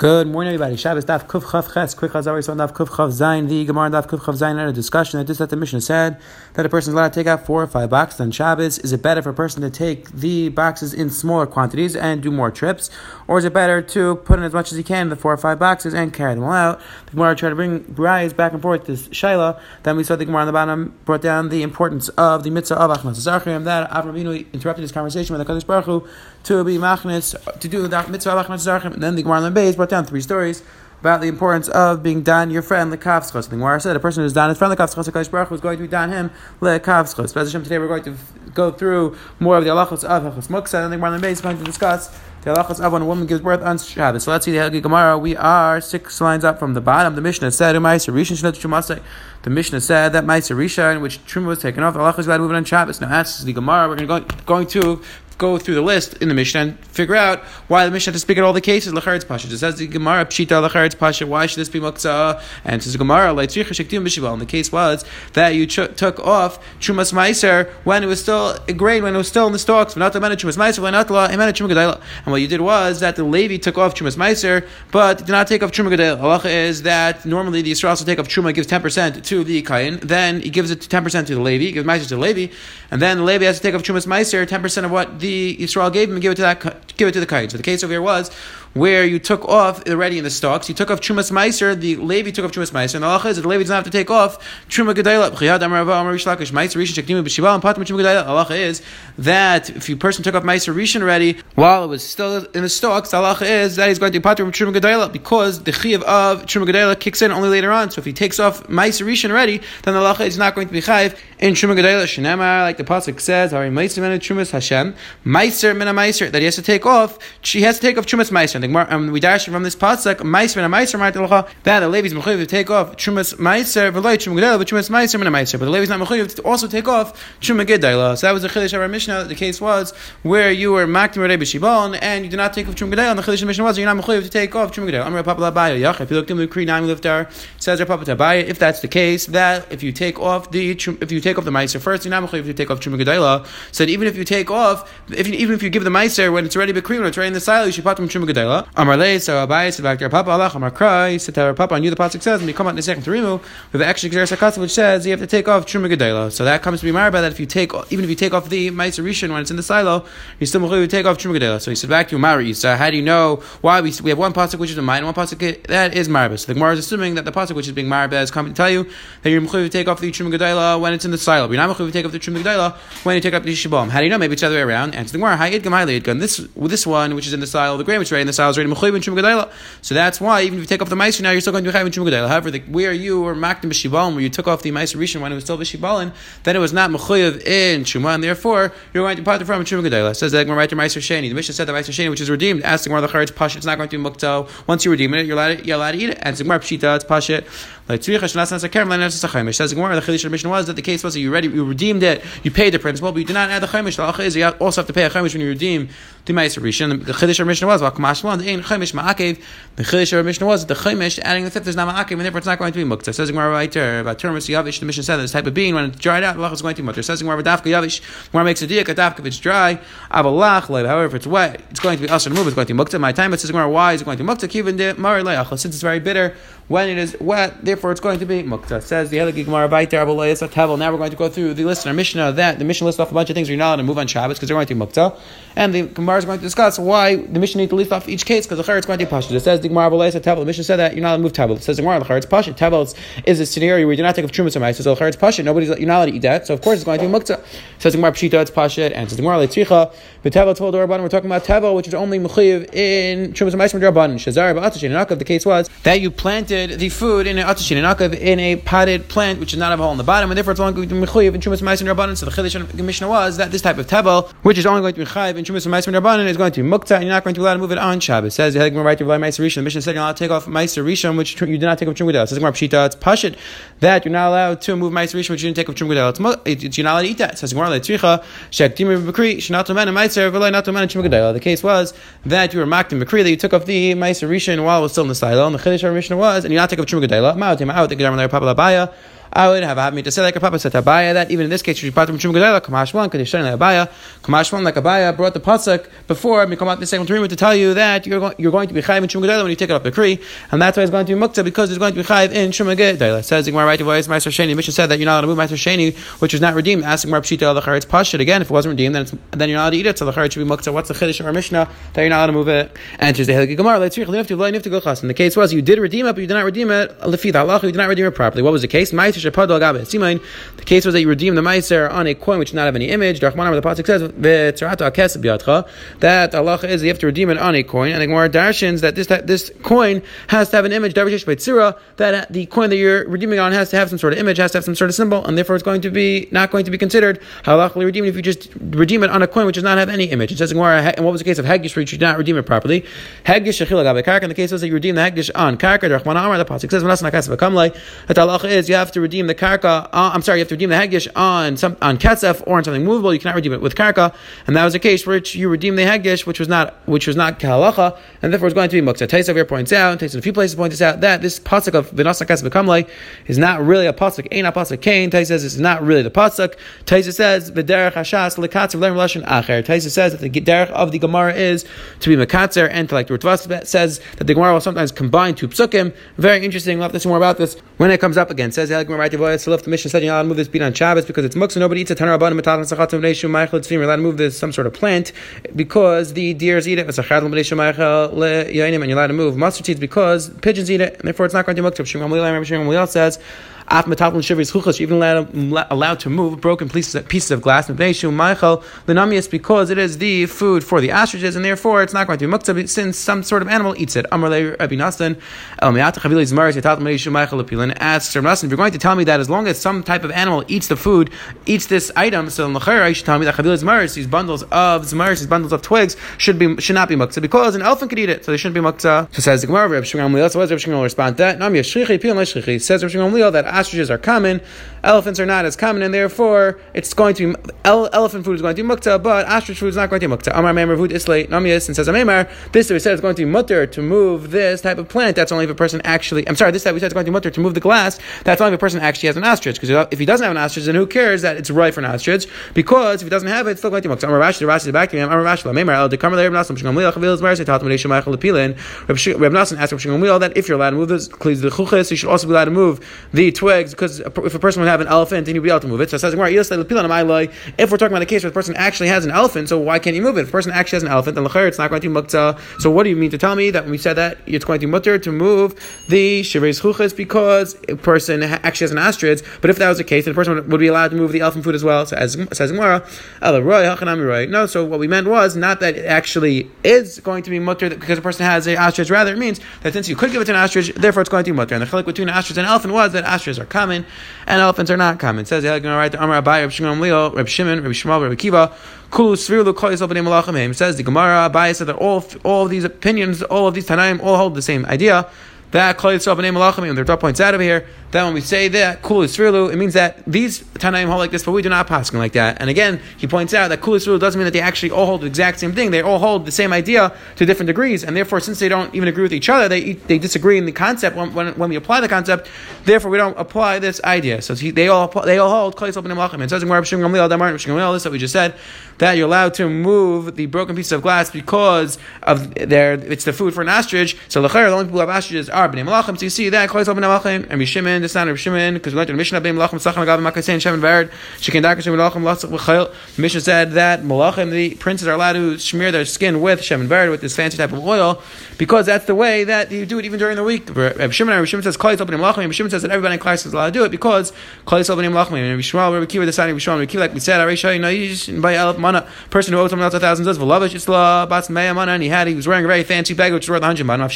Good morning, everybody. Shabbos Daf Kuf Chaf Ches. Quick on Daf Kuf Chaf Zayin. The Gemara Daf Kuf Chaf Zayin had a discussion that just that the Mishnah said that a person is allowed to take out four or five boxes on Shabbos. Is it better for a person to take the boxes in smaller quantities and do more trips, or is it better to put in as much as he can in the four or five boxes and carry them all out? The Gemara tried to bring Bryce back and forth this Shaila. Then we saw the Gemara on the bottom brought down the importance of the mitzvah of Hachnasas Orchim. That Avram interrupted his conversation with the Kadosh Baruch Hu to be machnis to do the mitzvah of Hachnasas Orchim. And then the Gemara on the brought down three stories about the importance of being dan your friend lekavschos. The Gemara said a person who's dan his friend lekavschos, Hakadosh Baruch is going to be dan him lekavschos. But today we're going to go through more of the halachos of Hachos Muksa, and the Gemara on the is going to discuss the halachos of when a woman gives birth on Shabbos. So let's see the Helgi Gemara. We are six lines up from the bottom. The Mishnah said, The Mishnah said that Ma'aser Rishon, in which Truma was taken off, halachos move it on Shabbos. Now, that's the Gemara. We're going to go through the list in the Mishnah and figure out why the Mishnah has to speak at all the cases. Lacharetz Pasha. It says the Gemara Pshita Lacharetz Pasha. Why should this be Muktzah? And says Gemara Leitzricha Shektim B'Shival. And the case was that you ch- took off Chumas Meiser when it was still a grain, when it was still in the stalks. And what you did was that the Levi took off Chumas Meiser, but did not take off Truma Gedela. Halacha is that normally the Yisrael also take off Truma, gives 10% to the Kain, then he gives it 10% to the Levi, gives Meiser to the Levi, and then the Levi has to take off Chumas Meiser, 10% of what the Yisrael gave him and give it to that give it to the kain. So the case over here was where you took off already in the stalks, you took off Chumas Meiser, the Levi took off Chumas Meiser, and the halacha is that the Levi doesn't have to take off Truma Gedayla. Halacha is that if a person took off Meiser Rishon already while it was still in the stalks, the halacha is that he's going to be patur from Truma Gedayla because the chiv of Truma Gedayla kicks in only later on. So if he takes off Meiser Rishon already, then the halacha is not going to be chayiv in Truma Gedayla. Shenema, like the pasuk says, Hari Meiser Trumas Hashem, Meiser Mena Meiser, that he has to take off, she has to take off Trumas Meiser. And um, we dash from this pasuk, Meiser and a Meiser that the Levi's mechuyev to take off Trumas Meiser v'loy Trum Gedela, but Trumas Meiser and a Meiser. But the Levi's not mechuyev to also take off Trum Gedela. So that was the Chiddush of our Mishnah. The case was where you were Makdim Rei B'Shibon and you did not take off Trum Gedela. And the Chiddush of Mishnah was you're not mechuyev to take off Trum Gedela. Amar Papa Labaya Yach. If you look in the Kri Nine Liftar, says Papa Tabaya. If that's the case, that if you take off the if you take off the Meiser first, you're not mechuyev to take off Trum Gedela. Said even if you take off, if you, even if you give the Meiser when it's already Bekri, when it's already in the silo, you should put them Trum Gedela. Amar so Abai said back to Papa Allah Amar Krai said to Papa on you the pasuk says and come out in the second to remove with the extra Gzer which says you have to take off Truma Gedela. So that comes to be married by that if you take even if you take off the Meiser Rishon when it's in the silo, you still will take off Truma Gedela. So he said back to Mari. So how do you know why we, we have one pasuk which is a mine, one pasuk that is marba? So the Gemara is assuming that the pasuk which is being marba is coming to tell you that you're mechuyev to take off the Truma Gedela when it's in the silo. You're not mechuyev to take off the Truma Gedela when you take up the Shabam. How do you know? Maybe it's the other way around. And so the Gemara. This this one which is in the silo, the grain which is right in the silo is mechuyev in Truma Gedela. So that's why even if you take off the Meiser now, you're still going to be Chayim Shum However, the, where you were Makdim B'Shibalin, where you took off the Meiser Rishon when it was still B'Shibalin, then it was not Mechuyev in Shuma, and therefore you're going to part from Shum Gedela. Says that right to Meiser Sheni. The Mishnah said that Meiser Sheni, which is redeemed, asking where the Charetz Pasha, it's not going to be Mukto. Once you redeem it, you're allowed, you're allowed to eat it. And Sigmar Pshita, it's Lan Says the Gemara, the Chiddush of the Mishnah was that the case was that you ready, you redeemed it, you paid the principal, but you did not add the Chaimish. The Acha is you also have to pay a Chaimish when you redeem the Meiser Rishon. The Chiddush of Mishnah was Vakamash the Ein Chaimish Ma'akev. The Chiddush of Mishnah was the Chaimish adding the fifth is not Ma'akev, and therefore it's not going to be Mukta. Says Gemara right there about Termus Yavish. The Mishnah said this type of bean when it's dried out, Allah is going to be Mukta. Says Gemara Dafka Yavish. Gemara makes a diak Dafka if it's dry. Avalach. However, if it's wet, it's going to be to move. It's going to be Mukta. My time it says Gemara why is it going to be Mukta? Kivin de Mari Since it's very bitter when it is wet, therefore it's going to be mukta. Says the Helagi Gemara Baiter Abulayas Tavel. Now we're going to go through the list in our Mishnah that the Mishnah lists off a bunch of things you're not allowed to move on Shabbos because they're going to be mukta. And the Gemara is going to discuss why the Mishnah needs to list off each case because the Charetz going to be Pasha. It says the Gemara Abulayas Tavel. The Mishnah said that you're not allowed to move Tavel. It says the Gemara the Charetz Pasha. Tavel is a scenario where you do not take of Trumas It says the Charetz Pasha. Nobody's you're not allowed to eat that. So of course it's going to be mukta. It says the Gemara Pshita it's Pasha. And says the Gemara Leitricha. But Tavel told the Rabban we're talking about Tavel which is only Mechiv in Trumas Ma'aser Rabban. Shazar Ba'atashin. The case was that you planted the food in an in a potted plant which does not have a hole in the bottom, and therefore it's only going to be mechuyev in chumas ma'aser rabbanon. So the chiddush of the Mishnah was that this type of tevel, which is only going to be chayiv in chumas ma'aser rabbanon, is going to be mukta, and you're not going to be allowed to move it on Shabbos. Says the Hegmar right to ma'aser rishon. The Mishnah said you're allowed to take off rishon, which you did not take off chumgadel. Says Gemara pshita, it's pashit that you're not allowed to move rishon, which you didn't take off chumgadel. It's you're not allowed to eat that. Says Gemara leitricha shektim b'kri shnato men ma'aser v'loy nato men chumgadel. The case was that you were makdim b'kri that you took off the rishon while it was still in the silo, and the chiddush Mishnah was and you not take chumgadel. Ma'atim out the Gemara Papa Labaya. I would have had me to say like a papa said Abaye that even in this case you should from Shum Gedela Kamash one you're like Abaye Kamash like Abaye brought the pasuk before me come out the second Turim to tell you that you're going, you're going to be chayiv in Gedela when you take it up the tree and that's why it's going to be mukta because it's going to be chayiv in Shum Gedela. Says the Gemara right voice Meister Sheni. Mishnah said that you're not allowed to move Meister which is not redeemed. Asking Rab Shita the Charetz Pashit again if it wasn't redeemed then then you're not allowed to eat it so the Charetz should be mukta. What's the chiddush of our Mishnah that you're not allowed to move it? Enters the Hilgi Gemara. Let's read And the case was you did redeem it but you did not redeem it. Lefi the you did not redeem it properly. What was the case? The case was that you redeemed the Meiser on a coin which did not have any image. The pasuk says that Allah is you have to redeem it on a coin, and the Gemara darshins that this this coin has to have an image. That the coin that you're redeeming on has to have some sort of image, has to have some sort of symbol, and therefore it's going to be not going to be considered halachically redeemed if you just redeem it on a coin which does not have any image. It says Gemara, and what was the case of Haggish where you did not redeem it properly? Haggish and the case was that you redeem the Haggish on karka. The pasuk says that halacha is you have to redeem the karka. Uh, I'm sorry, you have to redeem the Haggish on some on ketzef or on something movable. You cannot redeem it with karka, and that was a case which you redeem the Haggish, which was not which was not kahalacha, and therefore it's going to be muktzah. Taisa here points out, Taisa in a few places points out that this pasuk of v'nasa ketzef is not really a pasuk. Ain't a pasuk. Cain. Taisa says it's not really the pasuk. Taisa says v'derech hashas lekatzer v'lem lashon acher. Taisa says that the derech of the Gemara is to be mekatzer, and to like Ritvas says that the Gemara will sometimes combine two psukim. Very interesting. We'll have to see more about this when it comes up again. Says the Gemara right the mission said you're allowed to move this beat on Shabbos because it's muktzah. Nobody eats a tanur abban metalim sachatim neishu meichel tzvim. You're allowed to move this some sort of plant because the deers eat it. It's a chadl neishu meichel le'yainim, and you're allowed to move mustard seeds because pigeons eat it, and therefore it's not going to be muktzah. Shimon Gamliel says Af metatlin shivris chuchas, even allowed, allowed to move broken pieces pieces of glass. Michael linamius because it is the food for the ostriches, and therefore it's not going to be muktzah since some sort of animal eats it. Amrle Rabbi Nassan El Me'ata Chavilis Maris Yatat Meishu Michael Apilin asks Rabbi Nassan, if you're going to tell me that as long as some type of animal eats the food, eats this item, so in the you should tell me that Chavilis Maris, these bundles of Zmaris, these bundles of twigs, should be should not be muktzah because an elephant could eat it, so they shouldn't be muktzah. So says the Gemara, Rabbi Shimon So what does Rabbi Shimon respond that? Nam Yashrichi Pilin says Rabbi Shimon that ostriches are common, elephants are not as common, and therefore it's going to be elephant food is going to be mukta, but ostrich food is not going to be mukta. Amar Memar Vud Islay Namias and says Amemar. This we said is going to be mutter to move this type of plant. That's only if a person actually. I'm sorry. This that we said is going to be mutter to move the glass. That's only if a person actually has an ostrich. Because if he doesn't have an ostrich, then who cares that it's right for an ostrich? Because if he doesn't have it, it's still going to be mukta. Amar Rashi, Rashi the back to him. Amar Rashi Amemar El Dekamar Reb Nasan Shigam Liach Chavil's Marse Tatum Neshim Michael Lepilin. Reb Nasan asked Reb Shigam that if you're allowed to move please the chuchis, you should also be allowed to move the twigs because if a person have an elephant and he'd be able to move it. So it says, if we're talking about a case where the person actually has an elephant, so why can't you move it? If the person actually has an elephant, then it's not going to be muktzah. So what do you mean to tell me that when we said that it's going to be mutter to move the shivrei chuchas because a person actually has an ostrich? But if that was the case, the person would be allowed to move the elephant food as well. So as says Gemara, no. So what we meant was not that it actually is going to be mutter because a person has an ostrich. Rather, it means that since you could give it to an ostrich, therefore it's going to be mutter. And the chilek between an ostrich and an elephant was that ostriches are common and elephants are not common. It says the right to Amar Reb Shimon Leo, Reb Shimon, Reb Shmuel, Reb Kiva. Kulu Malachim. It says the Gemara Abai said that all all of these opinions, all of these Tanaim, all hold the same idea that Yisrael b'nei Malachim, and are top points out of here, that when we say that Kul Yisraelu, it means that these Tanaim hold like this, but we do not pass like that. And again, he points out that Kul Yisraelu doesn't mean that they actually all hold the exact same thing. They all hold the same idea to different degrees, and therefore, since they don't even agree with each other, they they disagree in the concept when, when, when we apply the concept. Therefore, we don't apply this idea. So they all they all hold Klal Yisrael b'nei. It says in this that we just said that you're allowed to move the broken piece of glass because of their it's the food for an ostrich. So the only people who have ostriches are b'nei Malachim. So you see that Klal Yisrael Malachim and Rishimon, this is not Rishimon because we learned in the Mishnah b'nei Malachim sachan agav makasein shemen v'erd shekin dakar shemen Malachim lasach v'chayil. Mishnah said that Malachim the princes are allowed to smear their skin with shemen v'erd with this fancy type of oil because that's the way that you do it even during the week. Reb Shimon and Shimon says Klal Yisrael b'nei Malachim. Reb Shimon says that everybody in Klal is allowed to do it because Klal Yisrael b'nei Malachim and Reb Shmuel Reb Kiva deciding Reb Shmuel Reb Kiva like we said Arisha you just buy a mana person who owes someone else a thousand does v'lavish isla bats meya mana and he had he was wearing a very fancy bag which was worth a hundred mana.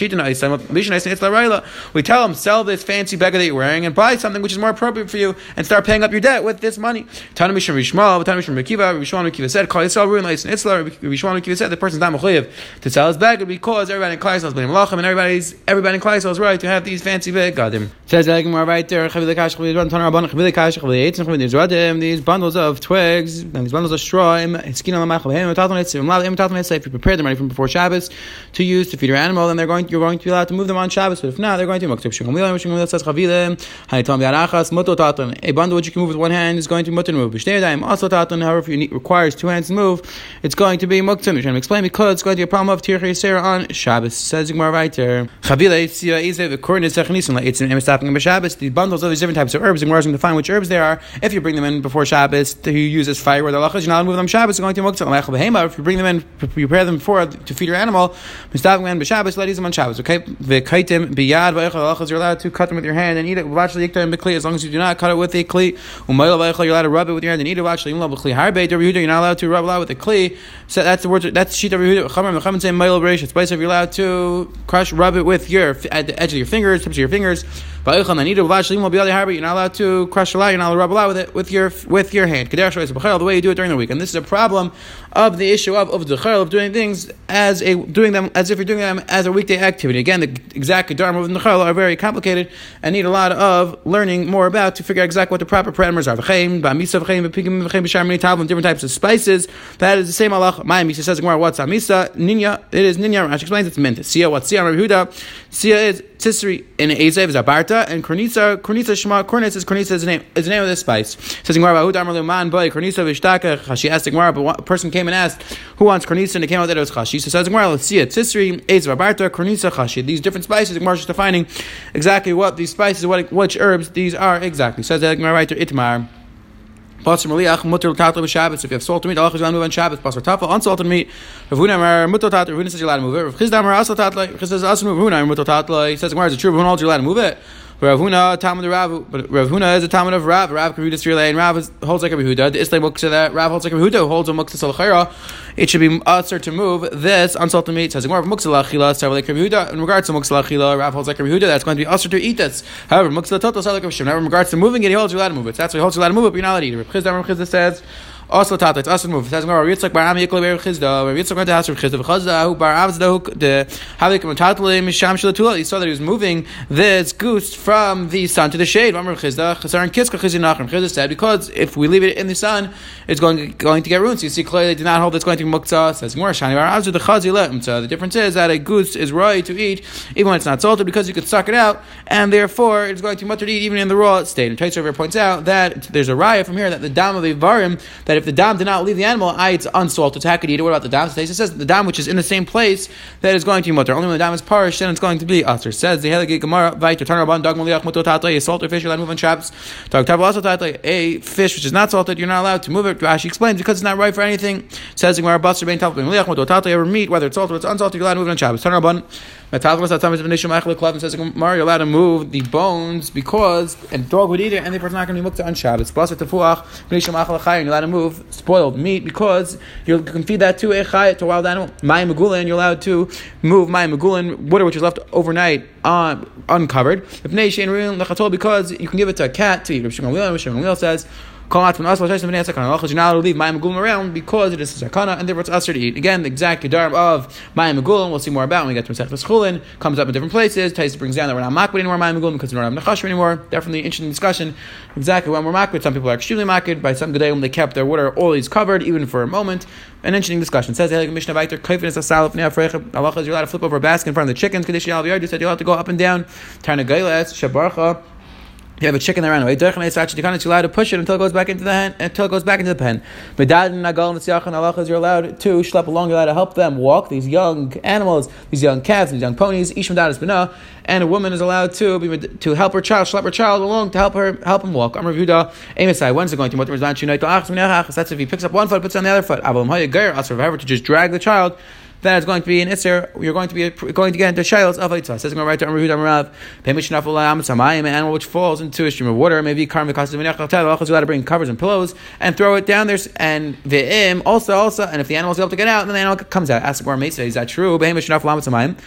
We tell him sell this fancy bag that you're wearing and buy something which is more appropriate for you and start paying up your debt with this money. Tana Mishra Rishmal, Tana Mishra Rekiva, Rishwan Rekiva said, Kal Yisrael ruin Leis and Itzla, Rishwan Rekiva said the person's not mechuyev to sell his bag because everybody in Klai is been malachim and everybody's everybody in Klai is right to have these fancy bag gadim. Says the more right there, these bundles of twigs and these bundles of straw, if you prepare them ready from before Shabbos to use to feed your animal, then they're going you're going to be allowed to move them on Shabbos. But if not, they're going to A bundle which you can move with one hand is going to be mutter move. However, if it requires two hands to move, it's going to be muktzim. Trying to explain because it's going to be a problem of tirchei Sarah on Shabbos. Says Gemara weiter. The bundles of these different types of herbs, and we're going to find which herbs they are. If you bring them in before Shabbos, to use as fire, where the halachas, you're not move them Shabbos, going to muktzim. If you bring them in, prepare them before to feed your animal, mistavim and b'Shabbos, let them on Shabbos. Okay, v'kaitim biyad v'echal You're allowed to cut them with your hand and eat it. As long as you do not cut it with a kli. You're allowed to rub it with your hand. You're not allowed to rub it with a kli. So that's the word. That's sheet of Yehuda. It's place if you're allowed to crush, rub it with your at the edge of your fingers, tips of your fingers. You're not allowed to crush a lot. You're not allowed to rub a lot with it with your with your hand. The way you do it during the week, and this is a problem of the issue of of the of doing things as a doing them as if you're doing them as a weekday activity. Again, the exact dharma of the nechal are very complicated and need a lot of learning more about to figure out exactly what the proper parameters are. Different types of spices. That is the same Allah. My misa says what's amisa ninya. It is ninya. Rashi explains it's mint. Sia what's sia Rabbi Huda. Sia is tisri in Ezev is abarta and kornitza kornitza shema kornitza is kornitza is the name is the name of this spice. Says Gemara Hu Damar Luman boy kornitza vishtaka. Chashi asked Gemara, but a person came and asked who wants kornitza and it came out that it was chashi. So says Gemara, let's see it. Tisri Ezev abarta kornitza chashi. These different spices. Gemara is defining exactly what these spices, what which herbs these are exactly. Says Gemara right to Itmar. Passer Maliach mutter tatler b'Shabbos. If you have salted meat, Allah is allowed to move on Shabbos. Passer tafel unsalted meat. Rav Huna Amar mutter tatler. Rav Huna says you're allowed to move it. Rav Chisda Amar asal tatler. Rav Chisda says asal move. Huna mutter tatler. He says Gemara is it true. Rav Huna you're allowed to move it. Rav Huna, Talmud Rav, but Rav Huna is a Talmud of Rav. Rav can read this and Rav holds like a Yehuda. The Islam muksa that Rav holds like a Yehuda holds a muksa salachera. It should be usher to move this unsalted meat. Says Gemara muksa lachila sarv like Yehuda. In regards to muksa lachila, Rav holds like a Yehuda. That's going to be usher to eat this. However, muksa total sarv like In regards to moving it, he holds you allowed to move it. So that's why he holds you allowed to move it. But you're not allowed to eat it. Rav Chisda says. Also tata, it's also move. It says Bar went to Bar. He saw that he was moving this goose from the sun to the shade. Rav Chisda and said because if we leave it in the sun, it's going going to get ruined. So you see clearly they did not hold it's going to be muktzah. Says Bar the Chazi the difference is that a goose is right to eat even when it's not salted because you could suck it out and therefore it's going to be mutter eat even in the raw state. And Taisha points out that there's a riot from here that the dam of the varim that if the dam did not leave the animal, I it's unsalted. So how could eat it? What about the dam? So it says the dam which is in the same place that is going to be mutter. Only when the dam is parish, then it's going to be usher. Says the Helig Gemara, Vaiter, Tarnaban, Dog Maliach, Muto Tatay, a salted fish, you're allowed to move on traps. A fish which is not salted, you're not allowed to move it. Rashi explains because it's not right for anything. Says the Gemara, Basar, Bain Tav, Maliach, Muto Tatay, ever meat, whether it's salted or it's unsalted, you're allowed to move it on Shabbos. Tarnaban, says the Gemara, you're allowed to move the bones because a dog would eat it and the person's not going to be mukta on Shabbos. Basar Tefuach, you're allowed to move spoiled meat because you can feed that to a chay, to a wild animal. Mayim megulin, you're allowed to move mayim megulin, water which is left overnight on, uncovered. Because you can give it to a cat to eat. Rav Shimon says, you're not allowed to leave Mayim Megulim around because it is a sakana and therefore it's usher to eat. Again, the exact Gedarm of Mayim Megulim, we'll see more about when we get to Masech Chulin, comes up in different places. Tais brings down that we're not makbid anymore Mayim Megulim because we're not Nechash anymore. Definitely interesting discussion exactly when we're makbid. Some people are extremely makbid. By some Gedalim, they kept their water always covered, even for a moment. An interesting discussion. Says says, Mishnah Vaiter, Kaifin is a salaf Allah is you're allowed to flip over a basket in front of the chickens. Kadesh Yal you said you're allowed to go up and down. Tarnagailas, Shabarcha. You have a chicken that ran away. You're allowed to push it until it goes back into the pen. Until it goes back into the pen. You're allowed to schlep along. You're allowed to help them walk. These young animals, these young calves, these young ponies. And a woman is allowed to be to help her child, schlep her child along to help her help him walk. When's it going to? That's if he picks up one foot, puts on the other foot. To just drag the child that is going to be an Isser, you're going to be going to get into Shilas of Eitzah. Says going right to Amrahud Amrav, Pemishnafal Samayim, an animal which falls into a stream of water, maybe Karm Vikasim Vinachal, you got to bring covers and pillows and throw it down there. And Ve'im, also, also, and if the animal is able to get out, then the animal comes out. Ask Mesa, is that true? Pemishnafal Samayim.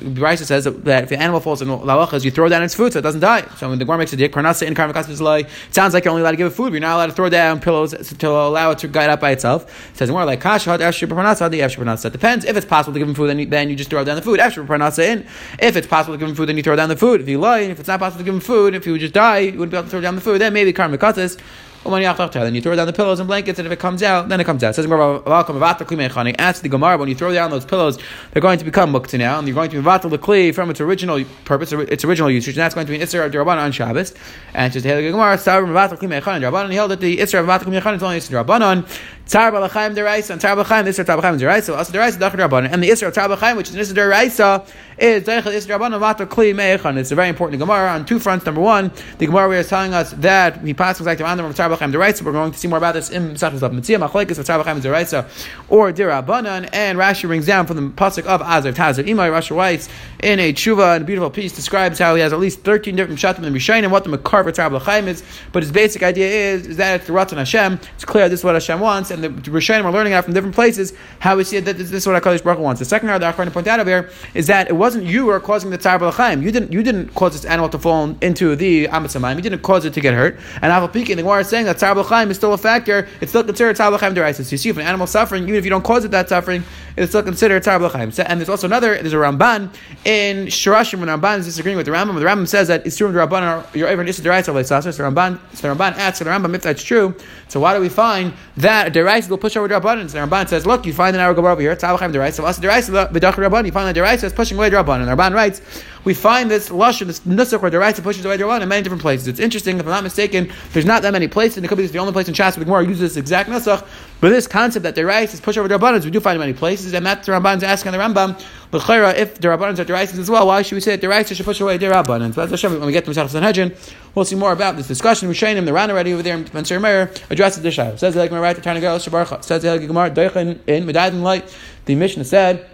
Brisa says that if the animal falls in lalachas, you throw down its food so it doesn't die. So when the Gemara makes a dik, karnasa in karmakas is like, it sounds like you're only allowed to give it food, but you're not allowed to throw down pillows to allow it to guide up by itself. It says more like kashat after parnasa, the after parnasa. Depends. If it's possible to give him food, then you, then you just throw down the food. After parnasa in. If it's possible to give him food, then you throw down the food. If you lie, if it's not possible to give him food, if he would just die, you wouldn't be able to throw down the food. Then maybe karmakasis. Then you throw down the pillows and blankets, and if it comes out, then it comes out. It says Ask the Gemara when you throw down those pillows, they're going to become mukta now, and you're going to be vatal the from its original purpose, its original usage, and that's going to be an isra of Rabbanan on Shabbos. And just the Gemara, Rabbanan held that the isra of vatal is only isra Rabbanan. Tzar balachayim deraisa and tzar balachayim the isra balachayim deraisa. Also deraisa dachar Rabbanan, and the isra of tzar balachayim, which is an deraisa, is deichel isra Rabbanan vatal kli meichan. It's a very important Gemara on two fronts. Number one, the Gemara we is telling us that he passes like the random of tzar balachayim deraisa. We're going to see more about this in Masechus of Mitzia. Machlekes of tzar balachayim deraisa or dirabanan, and Rashi brings down from the pasuk of Azar Tazar Imai. Rashi writes in a tshuva and a beautiful piece describes how he has at least thirteen different shatim and rishayin and what the makar for tzar balachayim is. But his basic idea is, is that it's the Ratan Hashem. It's clear this is what Hashem wants, and the rishayin are learning out from different places how we see that this, is what HaKadosh Baruch Hu wants. The second part that I'm to point out over here is that it wasn't you who are causing the tzar b'lachaim. You didn't you didn't cause this animal to fall into the amatzamayim. You didn't cause it to get hurt. And Aval Piki, the Gemara is saying that tzar b'lachaim is still a factor. It's still considered tzar b'lachaim deraisis. So you see, if an animal suffering, even if you don't cause it that suffering, it's still considered tzar b'lachaim. And there's also another. There's a Ramban in Shorashim when Ramban is disagreeing with the Rambam. The Rambam says that the Rabban you're over an issa deraisis of So the Ramban asks the Rambam if that's true. So why do we find that deraisis will push over the Rabban? And the Ramban says, look, you find an hour go over here. It's deraisis. So also deraisis b'dachar Rabban. You find that deraisis is pushing away the Rabban. And the Ramban writes we find this lashon, this nusach where the right pushes away the in many different places. It's interesting, if I'm not mistaken, there's not that many places, and it could be the only place in Shas where the Gemara uses this exact nusach. But this concept that the right is pushed over the Rabbanans, we do find in many places, and that's the Ramban's asking the Rambam, if the Rabbanans are the right as well, why should we say that the right should push away the Rabbanans? But Hashem, when we get to Masach Sanhedrin, we'll see more about this discussion. We're showing him the Ran already over there in Mansur Meir addresses the Shah. Says like my right. Says like Gemara, in Medayim Light. The Mishnah said,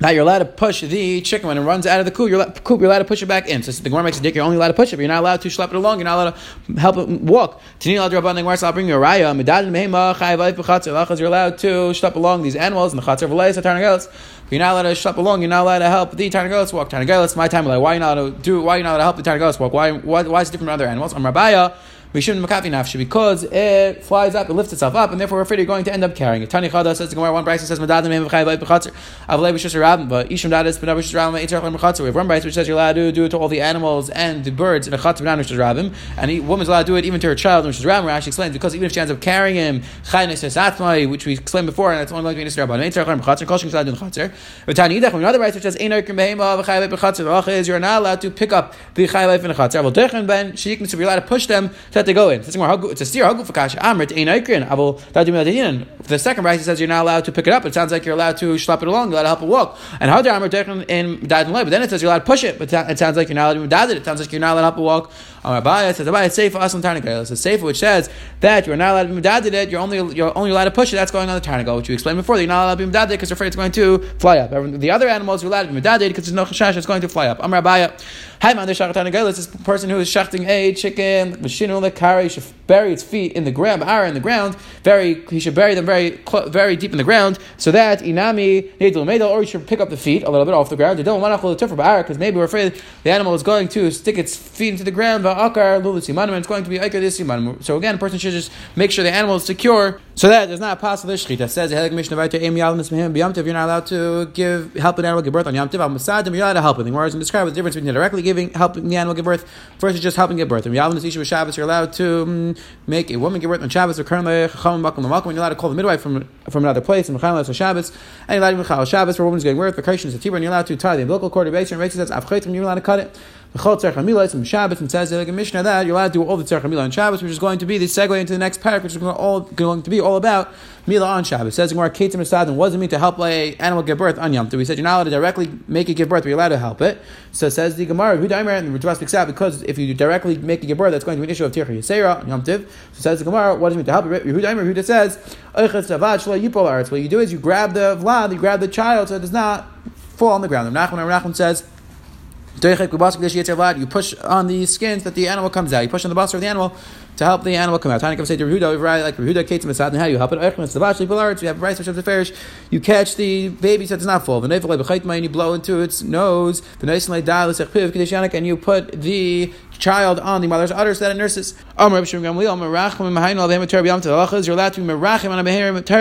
now you're allowed to push the chicken when it runs out of the coop. You're, coop, you're allowed to push it back in. So the Gemara makes a dick. You're only allowed to push it. But you're not allowed to schlep it along. You're not allowed to help it walk. You're allowed to schlep along these animals and the chatzar v'leis You're not allowed to schlep along. You're not allowed to help the tarnagolas walk. Tarnagolas, my time. Why are you not allowed to do? Why are you not allowed to help the tarnagolas walk? Why? Why, why is it different from other animals? I'm Rabaya. Rishon Makafi Nafshi, because it flies up, it lifts itself up, and therefore we're afraid you're going to end up carrying it. Tani Chada says the Gemara, one Braisa says, Madadim Mem V'chai V'chai V'chatzer, Avlei B'shus Rabim, but Isham Dad is B'nav B'shus Rabim, Eitzar Chlam V'chatzer. We have one Braisa which says you're allowed to do it to all the animals and the birds in a Chatzer B'nav B'shus Rabim, and a woman's allowed to do it even to her child, which is Rabim, where actually explains, because even if she ends up carrying him, Chai Neses Atmai, which we explained before, and that's only going to be Nisra Rabim, Eitzar Chlam V'chatzer, Kol Shem Tzad in But Tani Yidach, another Bryce which says, Ein Oikim Behema the Lach is you're not allowed to pick up the Chai Life in the Chatzer. Avol Techen Ben, Sheik you're allowed to push them so that they go in. It's a steer, Hagu Fakash Amrit Ein Aikrin, Avol Dadim The second Braisa says you're not allowed to pick it up. It sounds like you're allowed to slap it along, you're allowed to help it walk. And Hadar Amrit in Dadin But then it says you're allowed to push it, but it sounds like you're not allowed to dad it. It sounds like you're not allowed to help it walk. Abaye says Abaye it's safe for us on Tarnagal. It's a safe which says that you're not allowed to be it, you're only you're only allowed to push it, that's going on the Tarnagal, which you explained before, that you're not allowed to be dad because you're afraid it's going to fly up. The other animals you're allowed to be dad because there's no chashash, it's going to fly up. Amar Abaye. Hi, man, this person who is shachting a chicken, machine the carry, should bury its feet in the ground, are in the ground, very, he should bury them very, very deep in the ground, so that inami or he should pick up the feet a little bit off the ground. Because maybe we're afraid the animal is going to stick its feet into the ground, and it's going to be aikar this So again, a person should just make sure the animal is secure, so that there's not a possible shchita. Says you're not allowed to give help an animal give birth on Yom Tiv. You're not allowed to help it. The Gemara doesn't describe the difference between directly giving helping the animal give birth versus just helping give birth. And Yavin Isha Shabbos, you're allowed to um, make a woman give birth on Shabbos or currently Chacham Makom Makom. You're allowed to call the midwife from from another place and Chacham on Shabbos. And you're allowed to Chacham Shabbos for a woman's giving birth. Christian is a Tibur, and you're allowed to tie the umbilical cord of Beiser. And Beiser says you're allowed to cut it. The Chol Tzarech Hamila from Shabbos and says like a Mishnah that you're allowed to do all the Tzarech Hamila on Shabbos, which is going to be the segue into the next paragraph, which is going, all, going to be all about Mila on Shabbos. Says Gemara Ketim Esadin wasn't mean to help a animal give birth on Yom Tov. We said you're not allowed to directly make it give birth, but you're allowed to help it. So says the Gemara Hudaimer and the Ritva speaks out because if you directly make it give birth, that's going to be an issue of Tircha Yisera on Yom Tov. So says the Gemara, what does it mean to help it? Hudaimer Huda says What you do is you grab the vlad, you grab the child, so it does not fall on the ground. Nachman Nachman says you push on the skins that the animal comes out. You push on the bus of the animal to help the animal come out. Comes say to Rehuda, like Rehuda, Kate Masad, and how you help it? It's the Bashli Pilarts, we have rice, of the farish. You catch the baby so it does not fall. The and you blow into its nose. The nice and like and you put the child on the mother's udder so that it nurses. You're allowed to be merachim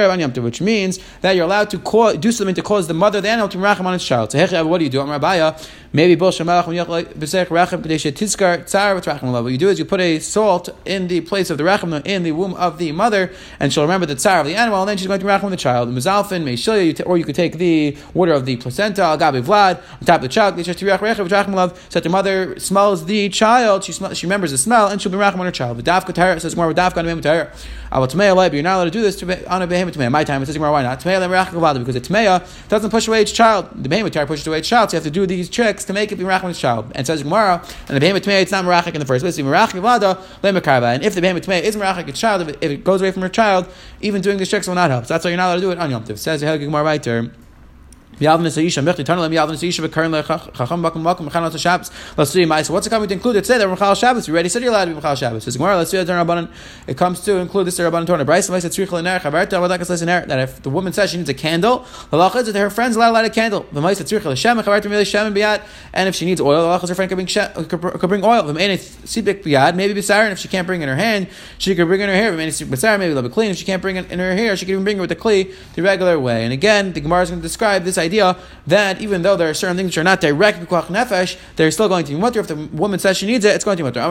on Yom which means that you're allowed to cause, do something to cause the mother, the animal, to merachim on its child. So what do you do? Maybe what you do is you put a salt in the place of the rachim in the womb of the mother, and she'll remember the tsar of the animal, and then she's going to be rachim the child. Mizalfin, Meishilya, or you could take the water of the placenta, Agabi Vlad, on top of the child, so that the mother smells the child, she, smells, she remembers the smell, and she'll be rachim on her child. V'dafka Tahir says more V'dafka Tahir. I will Tmeya Leib, you're not allowed to do this to, on a behemoth Tmeya. My time, it says more why not? Tmeya Leib because a Tmeya doesn't push away its child. The behemoth Tahir pushes away its child, so you have to do these tricks to make it be rachim on its child. And says Gemara, and the behemoth Tmeya, it's not merachik in the first place. And if the behemoth Tmeya is merachik its child, if it goes away from her child, even doing these tricks will not help. So that's why you're not allowed to do it on Yom Tov. Says Gemara right there. Let's see. What's it coming to include? It said that Mechal Shabbos. You already said you're allowed to be Mechal Shabbos. Says Gemara, let's see that It comes to include this Rabbanan Torah. Braisa. That if the woman says she needs a candle, the law is that her friends allowed to light a candle. The Ma'isa Tzrich Leshem Chavarta Mili Shem Biat. And if she needs oil, the law is her friend could bring oil. The Ma'ina Sibik Biat. Maybe Bisarin. If she can't bring in her hand, she could bring in her hair. The Ma'ina Sibik Bisarin. Maybe a bit clean. If she can't bring it in her hair, she could even bring it with the kli the regular way. And again, the Gemara is going to describe this idea that that even though there are certain things which are not direct b'kuach nefesh, they're still going to be mutter. If the woman says she needs it, it's going to be mutter.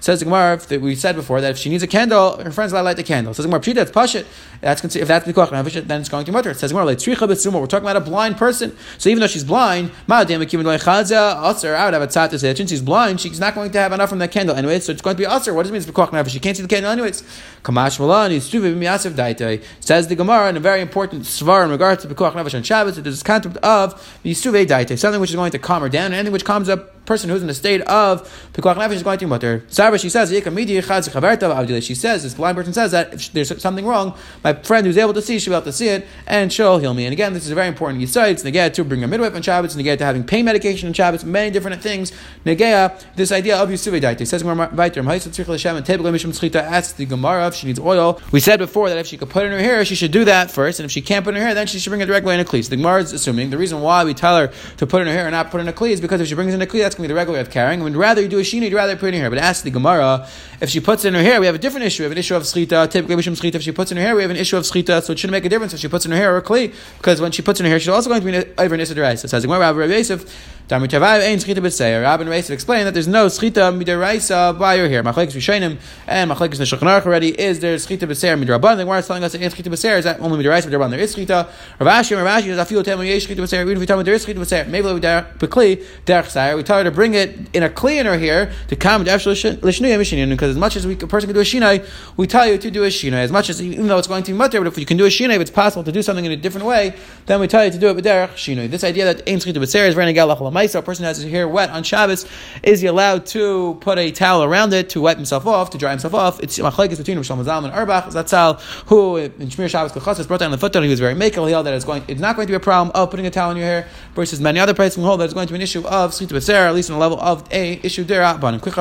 Says the Gemara, that we said before that if she needs a candle, her friends allowed light the candle. Says the Gemara, it's pashit. That's if that's b'kuach nefesh, then it's going to be mutter. Says the Gemara, we're talking about a blind person. So even though she's blind, I would have a tzat to say since she's blind, she's not going to have enough from that candle anyway. So it's going to be usher. What does it mean? It's nefesh. She can't see the candle anyways. Kamash malani says the Gemara in a very important svar in regards to b'kuach nefesh on Shabbos. It is this concept of yisuve daite, something which is going to calm her down, and anything which calms up person who's in a state of pikuach nefesh is going to mutter. Sarah, she says, she says, this blind person says that if there's something wrong, my friend who's able to see, she'll be able to see it, and she'll heal me. And again, this is a very important yisai. It's negaya to bring a midwife on Shabbos, negaya to having pain medication on Shabbos, many different things. Negaya, this idea of yisuve daite. It says, ask the Gemara if she needs oil. We said before that if she could put in her hair, she should do that first, and if she can't put in her hair, then she should bring it directly in a kli. The Gemara is assuming the reason why we tell her to put in her hair and not put in a is because if she brings in a kli, that's going to be the regular of carrying. Would rather you do a shina, you'd rather put it in her. But ask the Gemara, if she puts it in her hair, we have a different issue. We have an issue of schita. Typically, mishum schita. If she puts in her hair, we have an issue of schita. So it shouldn't make a difference if she puts in her hair or kli, because when she puts in her hair, she's also going to be over an So it says Gemara, Rabbi Yosef, Rabbi Yosef explained that there's no schita midaraisa by your hair. Machlekes Rishonim and Machlekes Neshulchan already is there schita b'seir midrabanan. The Gemara is telling us that schita b'seir is that only midaraisa midrabanan. There is schita. Rav Ashi, Rav Ashi is afilu temu yesh schita b'seir. Even if we tell me there is schita b'seir, maybe we b'kli derech sayer. We tell her to bring it in a kli in her hair to come to l'shnuyah mishinyan. Because as much as we, a person can do a shinai, we tell you to do a shinai. As much as even though it's going to be mutter, but if you can do a shinai, if it's possible to do something in a different way, then we tell you to do it with derech shinai. This idea that aim schita b'seir is very negalach Maisa, a person has his hair wet on Shabbos, is he allowed to put a towel around it to wipe himself off, to dry himself off? It's machlekes between Mazal and Auerbach. Zatzal, who in Shmir Shabbos Kachas brought down the footnote, he was very makel. He held that it's going, it's not going to be a problem of putting a towel in your hair. Versus many other places who hold that it's going to be an issue of Srit B'Ser, at least on the level of a issue there. But in Quick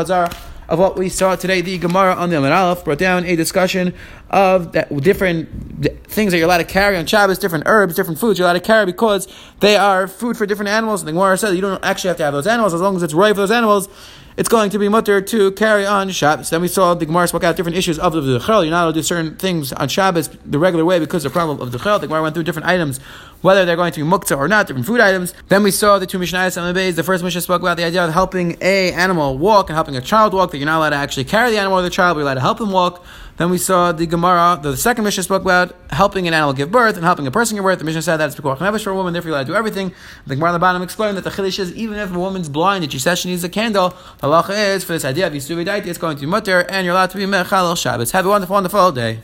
of what we saw today, the Gemara on the Amid Aleph brought down a discussion of that different things that you're allowed to carry on Shabbos, different herbs, different foods you're allowed to carry because they are food for different animals. And the Gemara says you don't actually have to have those animals as long as it's right for those animals it's going to be mutter to carry on Shabbos. Then we saw the Gemara spoke out different issues of the Dechel. You're not allowed to do certain things on Shabbos the regular way because of the problem of the Dechel. The Gemara went through different items, whether they're going to be muktzah or not, different food items. Then we saw the two Mishnayos and the The first Mishnah spoke about the idea of helping a animal walk and helping a child walk, that you're not allowed to actually carry the animal or the child, but you're allowed to help them walk. Then we saw the Gemara, the second Mishnah spoke about helping an animal give birth and helping a person give birth. The Mishnah said that it's Pekuach Nefesh for a woman, therefore you're allowed to do everything. The Gemara on the bottom explained that the Chiddush is even if a woman's blind and she says she needs a candle, the halacha is for this idea of Yisuvi Daiti, it's going to be mutter and you're allowed to be Mechal Shabbos. Have a wonderful, wonderful day.